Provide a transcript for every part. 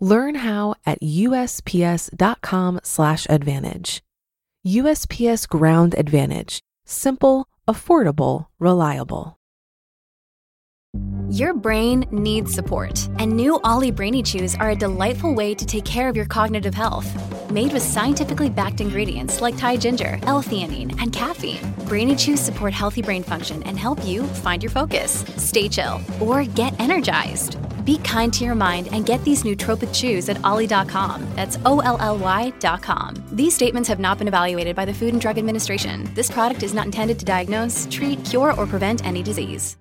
Learn how at usps.com/advantage. USPS Ground Advantage: simple, affordable, reliable. Your brain needs support, and new OLLY Brainy Chews are a delightful way to take care of your cognitive health. Made with scientifically backed ingredients like Thai ginger, L-theanine, and caffeine, Brainy Chews support healthy brain function and help you find your focus, stay chill, or get energized. Be kind to your mind and get these nootropic chews at olly.com. That's O L L Y.com. These statements have not been evaluated by the Food and Drug Administration. This product is not intended to diagnose, treat, cure, or prevent any disease.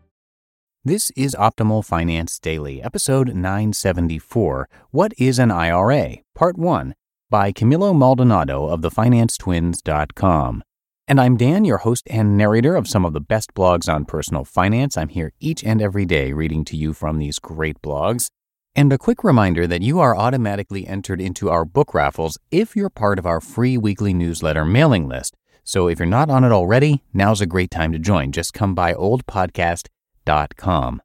This is Optimal Finance Daily, episode 974 What is an IRA? Part 1 by Camilo Maldonado of thefinancetwins.com. And I'm Dan, your host and narrator of some of the best blogs on personal finance. I'm here each and every day reading to you from these great blogs. And a quick reminder that you are automatically entered into our book raffles if you're part of our free weekly newsletter mailing list. So if you're not on it already, now's a great time to join. Just come by oldpodcast.com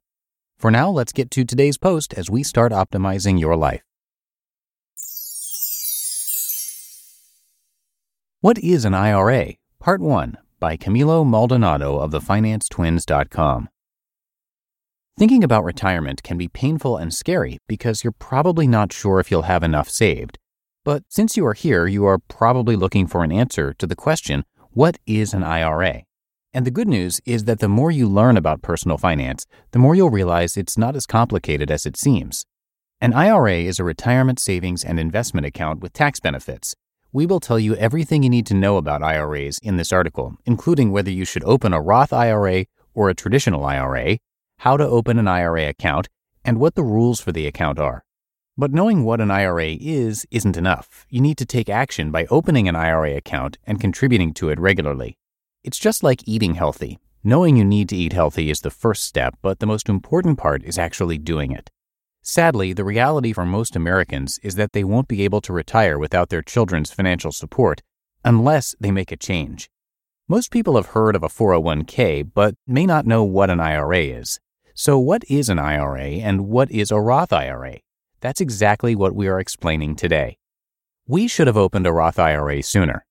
for now, let's get to today's post as we start optimizing your life. What is an IRA? Part 1 by Camilo Maldonado of thefinancetwins.com. Thinking about retirement can be painful and scary because you're probably not sure if you'll have enough saved. But since you are here, you are probably looking for an answer to the question what is an IRA? And the good news is that the more you learn about personal finance, the more you'll realize it's not as complicated as it seems. An IRA is a retirement savings and investment account with tax benefits. We will tell you everything you need to know about IRAs in this article, including whether you should open a Roth IRA or a traditional IRA, how to open an IRA account, and what the rules for the account are. But knowing what an IRA is isn't enough. You need to take action by opening an IRA account and contributing to it regularly. It's just like eating healthy. Knowing you need to eat healthy is the first step, but the most important part is actually doing it. Sadly, the reality for most Americans is that they won't be able to retire without their children's financial support unless they make a change. Most people have heard of a 401k, but may not know what an IRA is. So, what is an IRA and what is a Roth IRA? That's exactly what we are explaining today. We should have opened a Roth IRA sooner.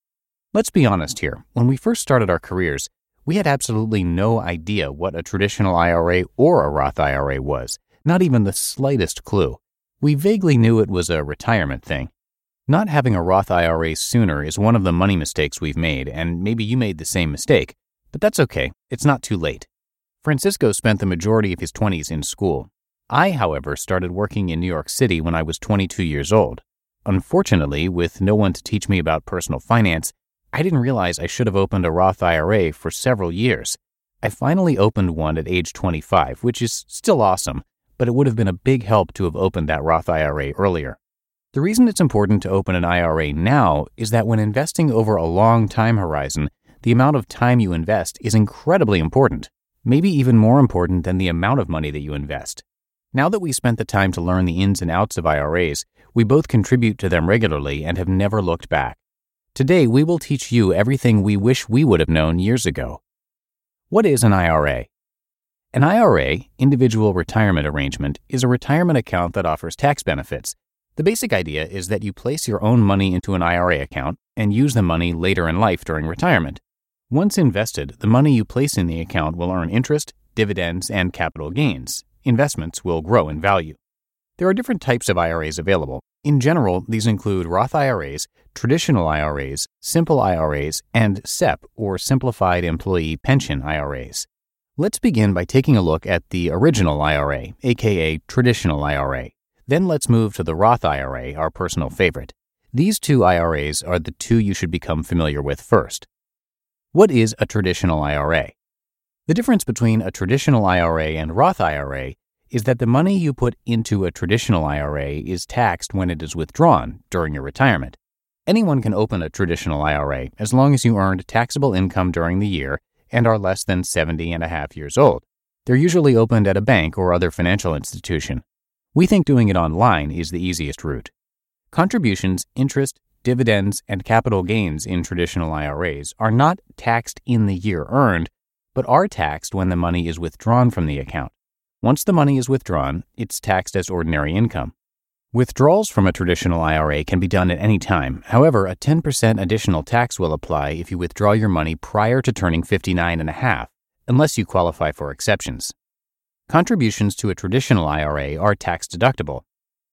Let's be honest here. When we first started our careers, we had absolutely no idea what a traditional IRA or a Roth IRA was, not even the slightest clue. We vaguely knew it was a retirement thing. Not having a Roth IRA sooner is one of the money mistakes we've made, and maybe you made the same mistake. But that's okay, it's not too late. Francisco spent the majority of his 20s in school. I, however, started working in New York City when I was 22 years old. Unfortunately, with no one to teach me about personal finance, I didn't realize I should have opened a Roth IRA for several years. I finally opened one at age 25, which is still awesome, but it would have been a big help to have opened that Roth IRA earlier. The reason it's important to open an IRA now is that when investing over a long time horizon, the amount of time you invest is incredibly important, maybe even more important than the amount of money that you invest. Now that we spent the time to learn the ins and outs of IRAs, we both contribute to them regularly and have never looked back. Today, we will teach you everything we wish we would have known years ago. What is an IRA? An IRA, individual retirement arrangement, is a retirement account that offers tax benefits. The basic idea is that you place your own money into an IRA account and use the money later in life during retirement. Once invested, the money you place in the account will earn interest, dividends, and capital gains. Investments will grow in value. There are different types of IRAs available, in general, these include Roth IRAs, traditional IRAs, simple IRAs, and SEP or Simplified Employee Pension IRAs. Let's begin by taking a look at the original IRA, aka traditional IRA. Then let's move to the Roth IRA, our personal favorite. These two IRAs are the two you should become familiar with first. What is a traditional IRA? The difference between a traditional IRA and Roth IRA is that the money you put into a traditional IRA is taxed when it is withdrawn during your retirement. Anyone can open a traditional IRA as long as you earned taxable income during the year and are less than 70 and a half years old. They're usually opened at a bank or other financial institution. We think doing it online is the easiest route. Contributions, interest, dividends, and capital gains in traditional IRAs are not taxed in the year earned, but are taxed when the money is withdrawn from the account. Once the money is withdrawn, it's taxed as ordinary income. Withdrawals from a traditional IRA can be done at any time. However, a 10% additional tax will apply if you withdraw your money prior to turning 59 and a half, unless you qualify for exceptions. Contributions to a traditional IRA are tax deductible.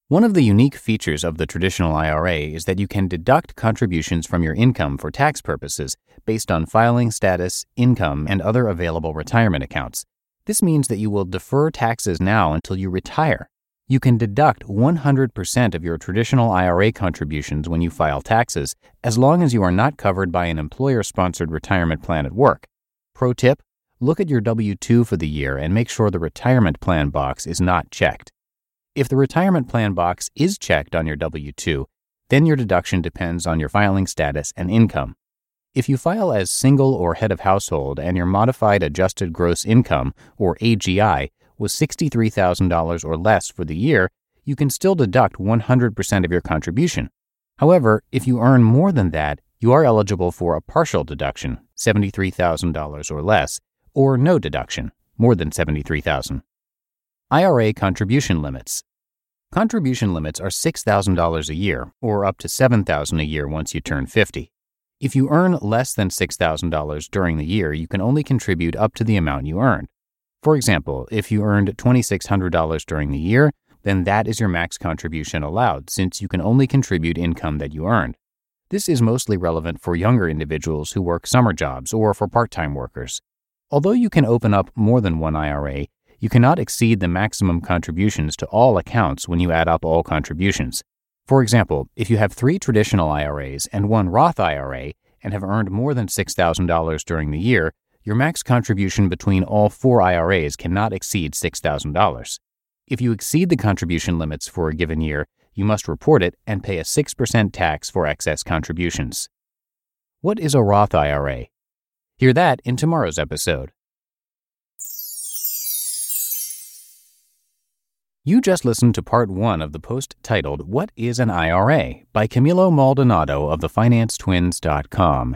One of the unique features of the traditional IRA is that you can deduct contributions from your income for tax purposes based on filing status, income, and other available retirement accounts. This means that you will defer taxes now until you retire you can deduct 100% of your traditional IRA contributions when you file taxes, as long as you are not covered by an employer sponsored retirement plan at work. Pro tip look at your W 2 for the year and make sure the retirement plan box is not checked. If the retirement plan box is checked on your W 2, then your deduction depends on your filing status and income. If you file as single or head of household and your modified adjusted gross income, or AGI, was $63,000 or less for the year, you can still deduct 100% of your contribution. However, if you earn more than that, you are eligible for a partial deduction, $73,000 or less, or no deduction, more than $73,000. IRA contribution limits. Contribution limits are $6,000 a year, or up to $7,000 a year once you turn 50. If you earn less than $6,000 during the year, you can only contribute up to the amount you earned. For example, if you earned $2,600 during the year, then that is your max contribution allowed since you can only contribute income that you earned. This is mostly relevant for younger individuals who work summer jobs or for part time workers. Although you can open up more than one IRA, you cannot exceed the maximum contributions to all accounts when you add up all contributions. For example, if you have three traditional IRAs and one Roth IRA and have earned more than $6,000 during the year, your max contribution between all four IRAs cannot exceed $6,000. If you exceed the contribution limits for a given year, you must report it and pay a 6% tax for excess contributions. What is a Roth IRA? Hear that in tomorrow's episode. You just listened to part one of the post titled What is an IRA by Camilo Maldonado of theFinanceTwins.com.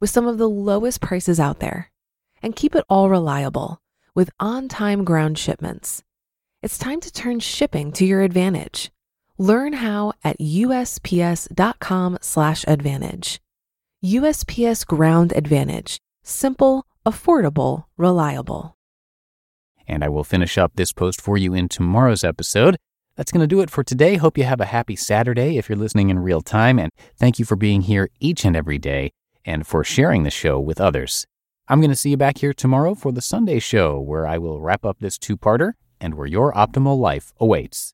with some of the lowest prices out there. And keep it all reliable with on time ground shipments. It's time to turn shipping to your advantage. Learn how at USPS.com/slash advantage. USPS Ground Advantage. Simple, affordable, reliable. And I will finish up this post for you in tomorrow's episode. That's going to do it for today. Hope you have a happy Saturday if you're listening in real time. And thank you for being here each and every day and for sharing the show with others. I'm going to see you back here tomorrow for the Sunday show, where I will wrap up this two parter and where your optimal life awaits.